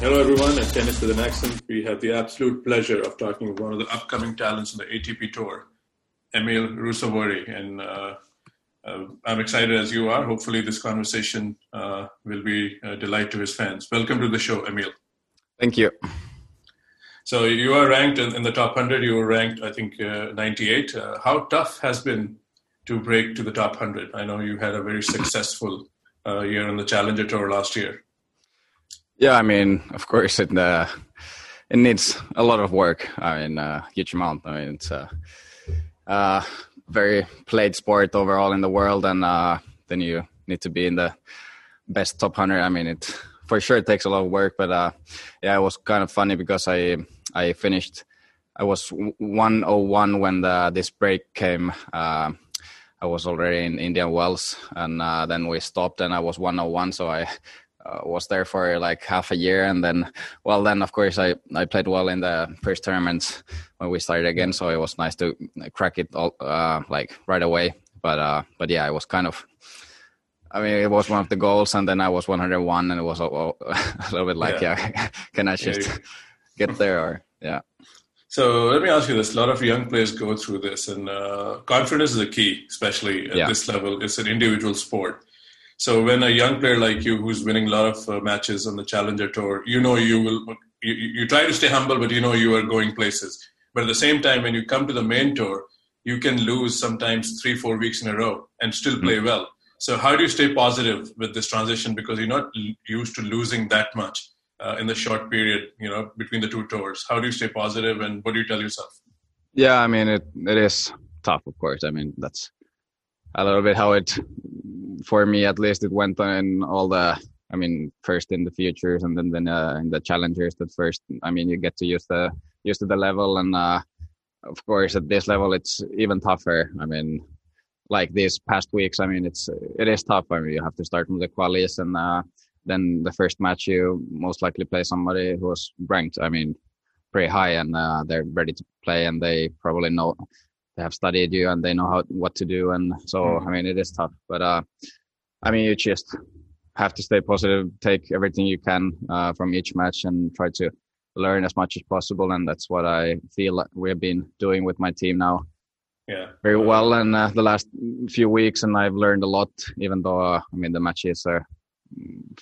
Hello, everyone. At Tennis with an Accent, we have the absolute pleasure of talking with one of the upcoming talents on the ATP Tour, Emil Ruusuvuori. And uh, uh, I'm excited as you are. Hopefully, this conversation uh, will be a delight to his fans. Welcome to the show, Emil. Thank you. So, you are ranked in, the top 100. You were ranked, I think, uh, 98. Uh, how tough has been to break to the top 100? I know you had a very successful uh, year on the Challenger Tour last year. Yeah, I mean, of course, it uh, it needs a lot of work. I mean, uh, huge amount. I mean, it's a uh, very played sport overall in the world, and uh, then you need to be in the best top hundred. I mean, it for sure it takes a lot of work, but uh, yeah, it was kind of funny because I I finished. I was 101 when the, this break came. Uh, I was already in Indian Wells, and uh, then we stopped, and I was 101. So I uh, was there for like half a year and then well then of course i i played well in the first tournaments when we started again so it was nice to crack it all uh, like right away but uh but yeah it was kind of i mean it was one of the goals and then i was 101 and it was a, a little bit like yeah, yeah can i just yeah. get there or yeah so let me ask you this: a lot of young players go through this, and uh, confidence is a key, especially at yeah. this level. It's an individual sport. So when a young player like you, who's winning a lot of uh, matches on the Challenger Tour, you know you will you, you try to stay humble, but you know you are going places. But at the same time, when you come to the main tour, you can lose sometimes three, four weeks in a row and still play mm-hmm. well. So how do you stay positive with this transition because you're not used to losing that much uh, in the short period, you know, between the two tours? How do you stay positive, and what do you tell yourself? Yeah, I mean it. It is tough, of course. I mean that's a little bit how it for me at least it went in all the I mean first in the futures and then then uh, in the challengers that first I mean you get to use the use to the level and uh, of course at this level it's even tougher. I mean like these past weeks I mean it's it is tough. I mean you have to start from the qualies and uh, then the first match you most likely play somebody who was ranked I mean pretty high and uh, they're ready to play and they probably know they have studied you and they know how what to do. And so mm. i mean it is tough but uh i mean you just have to stay positive take everything you can uh, from each match and try to learn as much as possible. And that's what i feel like we've been doing with my team now. Yeah. Very well. In uh, the last few weeks and i've learned a lot even though uh, i mean the matches are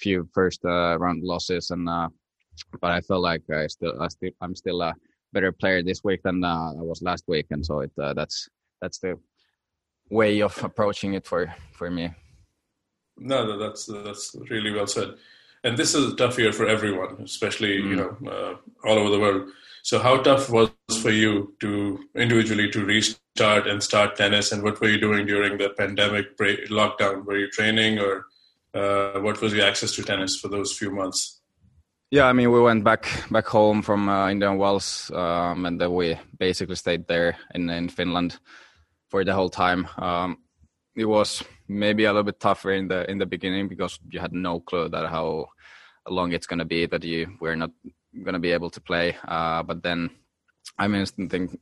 few first uh, round losses and uh, but i feel like i still i still i'm still uh, better player this week than uh, I was last week, and so it uh, that's that's the way of approaching it for for me. No, that's that's really well said. And this is a tough year for everyone, especially mm. you know uh, all over the world. So, how tough was for you to individually to restart and start tennis? And what were you doing during the pandemic break, lockdown? Were you training, or uh, what was your access to tennis for those few months? Yeah, I mean, we went back back home from uh, Indian Wells, um, and then we basically stayed there in in Finland for the whole time. Um, it was maybe a little bit tougher in the in the beginning because you had no clue that how long it's going to be that you we're not going to be able to play. Uh, but then, I mean, I think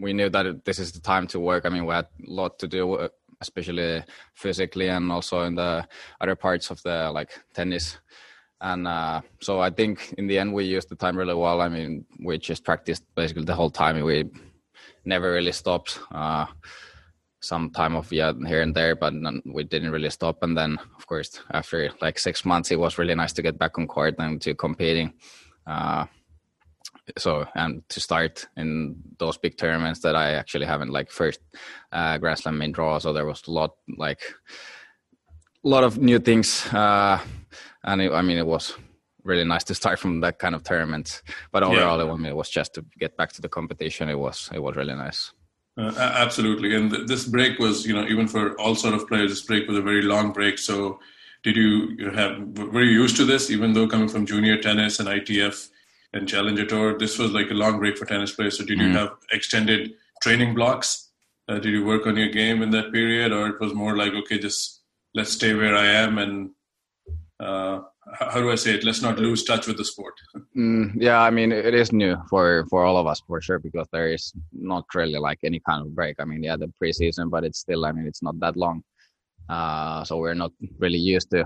we knew that this is the time to work. I mean, we had a lot to do, uh, especially physically and also in the other parts of the like tennis and uh, so I think in the end we used the time really well. I mean, we just practiced basically the whole time. We never really stopped. Uh, some time of yeah here and there, but we didn't really stop. And then, of course, after like six months, it was really nice to get back on court and to competing. Uh, so and to start in those big tournaments that I actually haven't like first uh, Grand Slam main draw. So there was a lot like a lot of new things. Uh, and it, I mean, it was really nice to start from that kind of tournament. But overall, yeah. I mean, it was just to get back to the competition. It was it was really nice. Uh, absolutely, and th- this break was, you know, even for all sort of players, this break was a very long break. So, did you, you have were you used to this? Even though coming from junior tennis and ITF and Challenger Tour, this was like a long break for tennis players. So, did you mm. have extended training blocks? Uh, did you work on your game in that period, or it was more like, okay, just let's stay where I am and uh, how do I say it? Let's not lose touch with the sport. Mm, yeah, I mean it is new for for all of us for sure because there is not really like any kind of break. I mean, yeah, the preseason, but it's still, I mean, it's not that long, uh, so we're not really used to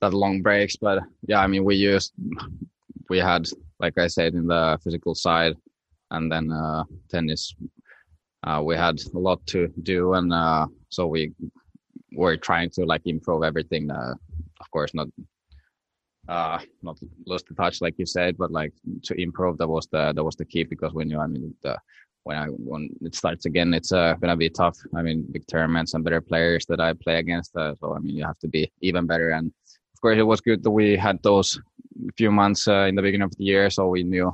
that long breaks. But yeah, I mean, we used we had, like I said, in the physical side, and then uh, tennis. Uh, we had a lot to do, and uh, so we were trying to like improve everything. Of course, not uh, not lose the touch like you said, but like to improve that was the that was the key because we knew I mean the, when I when it starts again, it's uh, gonna be tough. I mean, big tournaments and better players that I play against. Uh, so I mean, you have to be even better. And of course, it was good that we had those few months uh, in the beginning of the year, so we knew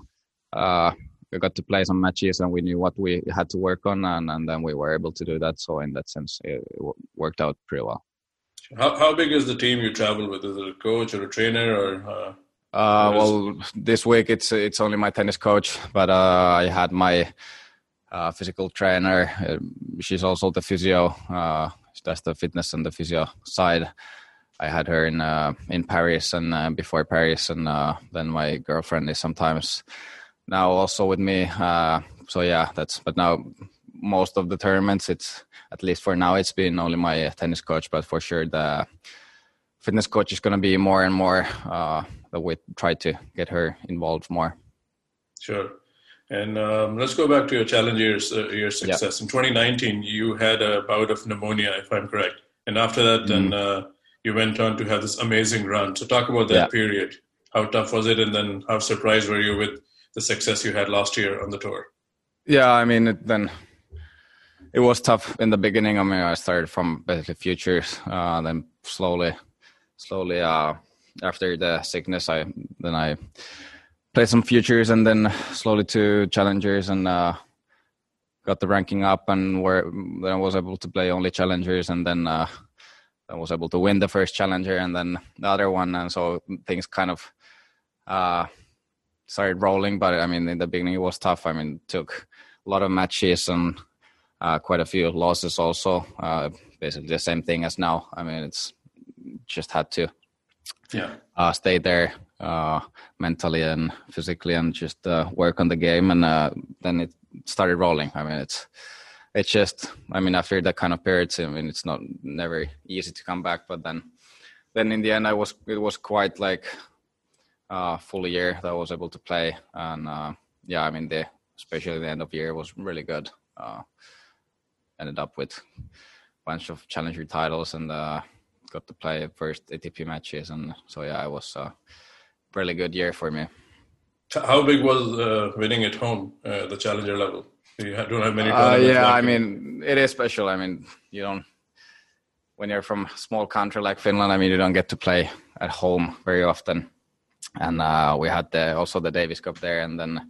uh, we got to play some matches and we knew what we had to work on, and, and then we were able to do that. So in that sense, it, it worked out pretty well. How how big is the team you travel with? Is it a coach or a trainer or? Uh, uh well, this week it's it's only my tennis coach, but uh, I had my uh, physical trainer. Uh, she's also the physio. Uh, she does the fitness and the physio side. I had her in uh, in Paris and uh, before Paris, and uh, then my girlfriend is sometimes now also with me. so yeah, that's. But now most of the tournaments, it's at least for now, it's been only my tennis coach. But for sure, the fitness coach is going to be more and more. that we try to get her involved more. Sure. And um, let's go back to your challenge years, uh, your success. Yeah. In 2019, you had a bout of pneumonia, if I'm correct. And after that, mm. then uh, you went on to have this amazing run. So talk about that yeah. period. How tough was it? And then how surprised were you with the success you had last year on the tour? Yeah, I mean, it, then it was tough in the beginning. I mean, I started from basically futures, uh, then slowly, slowly, uh, after the sickness, I then I played some futures and then slowly to challengers and uh, got the ranking up and where then I was able to play only challengers and then uh, I was able to win the first challenger and then the other one. And so things kind of uh, started rolling. But I mean in the beginning it was tough. I mean took a lot of matches and uh, quite a few losses also. Uh, basically the same thing as now. I mean it's just had to yeah. uh, stay there uh, mentally and physically and just uh, work on the game and uh, then it started rolling. I mean it's it's just i mean after that kind of period i mean it's not never easy to come back but then then in the end i was it was quite like a full year that i was able to play and uh, yeah i mean the especially the end of year was really good. Uh, ended up with a bunch of challenger titles and uh, got to play first ATP matches, and so yeah, it was a really good year for me. How big was uh, winning at home, uh, the challenger level? You don't have many. Uh, yeah, like I mean, it is special. I mean, you don't when you're from a small country like Finland. I mean, you don't get to play at home very often, and uh, we had the, also the Davis Cup there, and then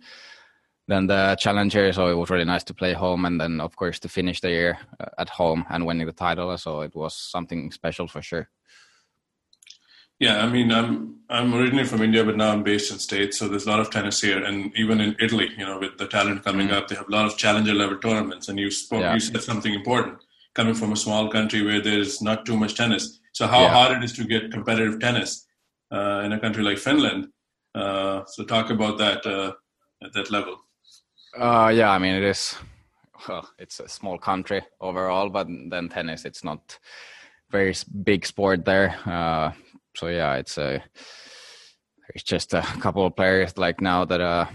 then the challenger so it was really nice to play home and then of course to finish the year uh, at home and winning the title so it was something special for sure yeah i mean i'm i'm originally from india but now i'm based in states so there's a lot of tennis here and even in italy you know with the talent coming mm-hmm. up they have a lot of challenger level tournaments and you spoke yeah. you said something important coming from a small country where there's not too much tennis so how yeah. hard it is to get competitive tennis uh, in a country like finland uh, so talk about that uh, at that level uh, yeah, I mean it is. Well, it's a small country overall, but then tennis, it's not very big sport there. Uh, so yeah, it's a. There's just a couple of players like now that uh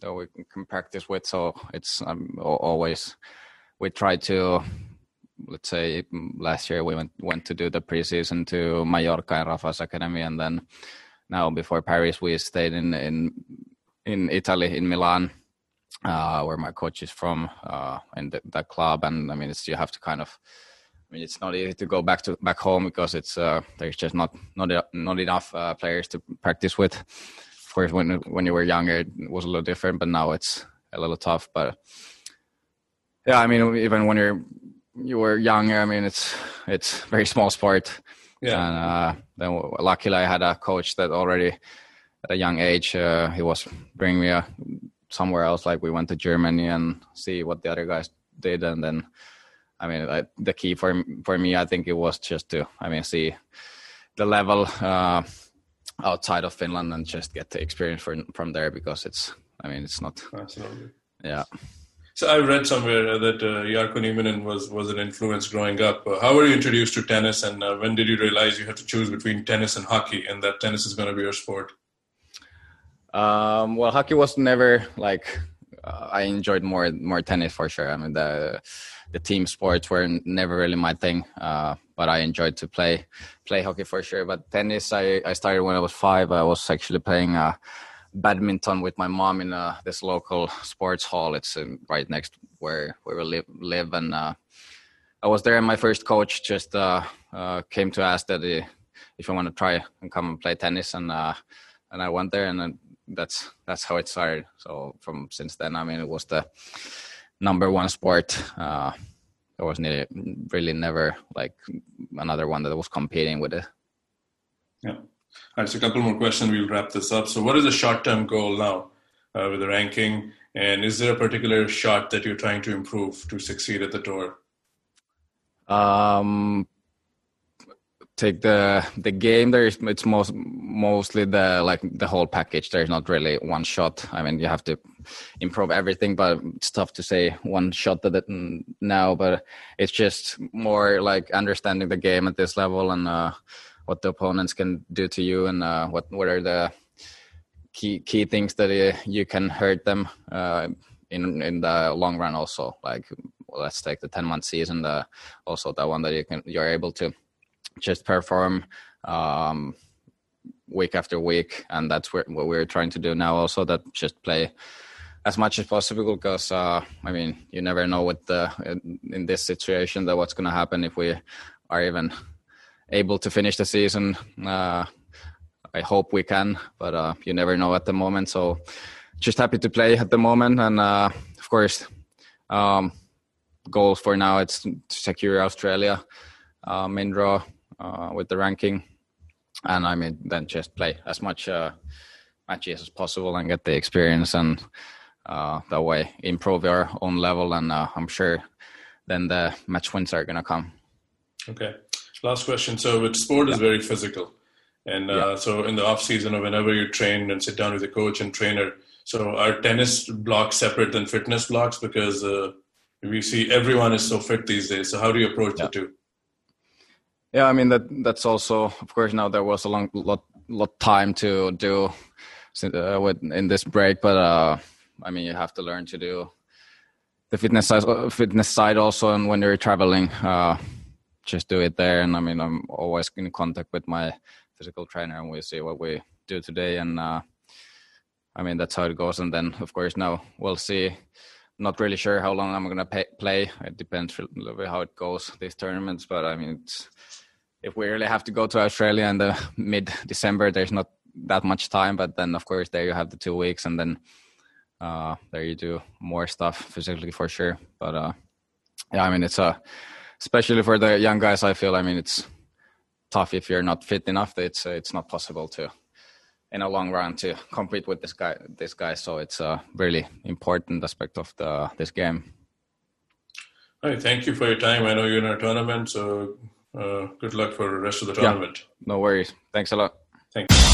that we can practice with. So it's um, always we try to let's say last year we went went to do the preseason to Mallorca and Rafa's academy, and then now before Paris we stayed in in in Italy in Milan uh, where my coach is from uh, in the, that club, and I mean, it's you have to kind of. I mean, it's not easy to go back to back home because it's uh, there's just not not not enough uh, players to practice with. Of course, when when you were younger, it was a little different, but now it's a little tough. But yeah, I mean, even when you're you were younger, I mean, it's it's very small sport. Yeah. And uh, then luckily, I had a coach that already at a young age, uh, he was bringing me a somewhere else like we went to germany and see what the other guys did and then i mean I, the key for for me i think it was just to i mean see the level uh, outside of finland and just get the experience from from there because it's i mean it's not Absolutely. yeah so I read somewhere that uh, Jarkko Nieminen was was an influence growing up. Uh, how were you introduced to tennis, and uh, when did you realize you had to choose between tennis and hockey, and that tennis is going to be your sport? Um, well, hockey was never like uh, I enjoyed more more tennis for sure. I mean the the team sports were never really my thing, uh, but I enjoyed to play play hockey for sure. But tennis, I, I started when I was five. I was actually playing uh, badminton with my mom in uh, this local sports hall. It's uh, right next where where we live, live and uh, I was there. And my first coach just came to ask that if I want to try and come and play tennis, and and I went there, and then that's that's how it started. So from since then, I mean, it was the number one sport. Uh, there was really, really never like another one that was competing with it. Yeah. All right, so a couple more questions. We'll wrap this up. So, what is the short-term goal now uh, with the ranking, and is there a particular shot that you're trying to improve to succeed at the tour? Um, take the the game there's it's most mostly the like the whole package. There's not really one shot. I mean you have to improve everything but it's tough to say one shot that it now but it's just more like understanding the game at this level and uh, what the opponents can do to you and uh, what what are the key key things that uh, you can hurt them uh, in in the long run also. Like well, let's take the 10 month season the also the one that you can you're able to just perform um, week after week, and that's what we're trying to do now. Also, that just play as much as possible because uh, I mean you never know what the in, in this situation that what's going to happen if we are even able to finish the season. Uh, I hope we can, but uh, you never know at the moment. So just happy to play at the moment, and uh, of course, um, goals for now it's to secure Australia uh, main draw uh, with the ranking, and I mean then just play as much uh, matches as possible and get the experience and uh, that way improve your own level. And I'm sure then the match wins are gonna come. Okay. Last question. So, with sport is very physical, and uh, yeah. so in the off season or whenever you train and sit down with a coach and trainer, so are tennis blocks separate than fitness blocks? Because uh, we see everyone is so fit these days. So, how do you approach yeah. the two? Yeah, I mean that that's also of course now there was a long lot lot time to do uh, with in this break, but uh, I mean you have to learn to do the fitness side, uh, fitness side also, and when you're traveling, uh, just do it there. And I mean I'm always in contact with my physical trainer, and we see what we do today, and uh, I mean that's how it goes. And then of course now we'll see. Not really sure how long I'm gonna pay, play. It depends a little bit how it goes these tournaments, but I mean it's if we really have to go to Australia in the mid December, there's not that much time. But then, of course, there you have the two weeks, and then uh, there you do more stuff physically for sure. But uh, yeah, I mean, it's a uh, especially for the young guys. I feel, I mean, it's tough if you're not fit enough. It's uh, it's not possible to in a long run to compete with this guy. This guy, so it's a really important aspect of the this game. All right, thank you for your time. I know you're in a tournament, so uh, good luck for the rest of the tournament. Yeah, no worries. Thanks a lot. Thanks.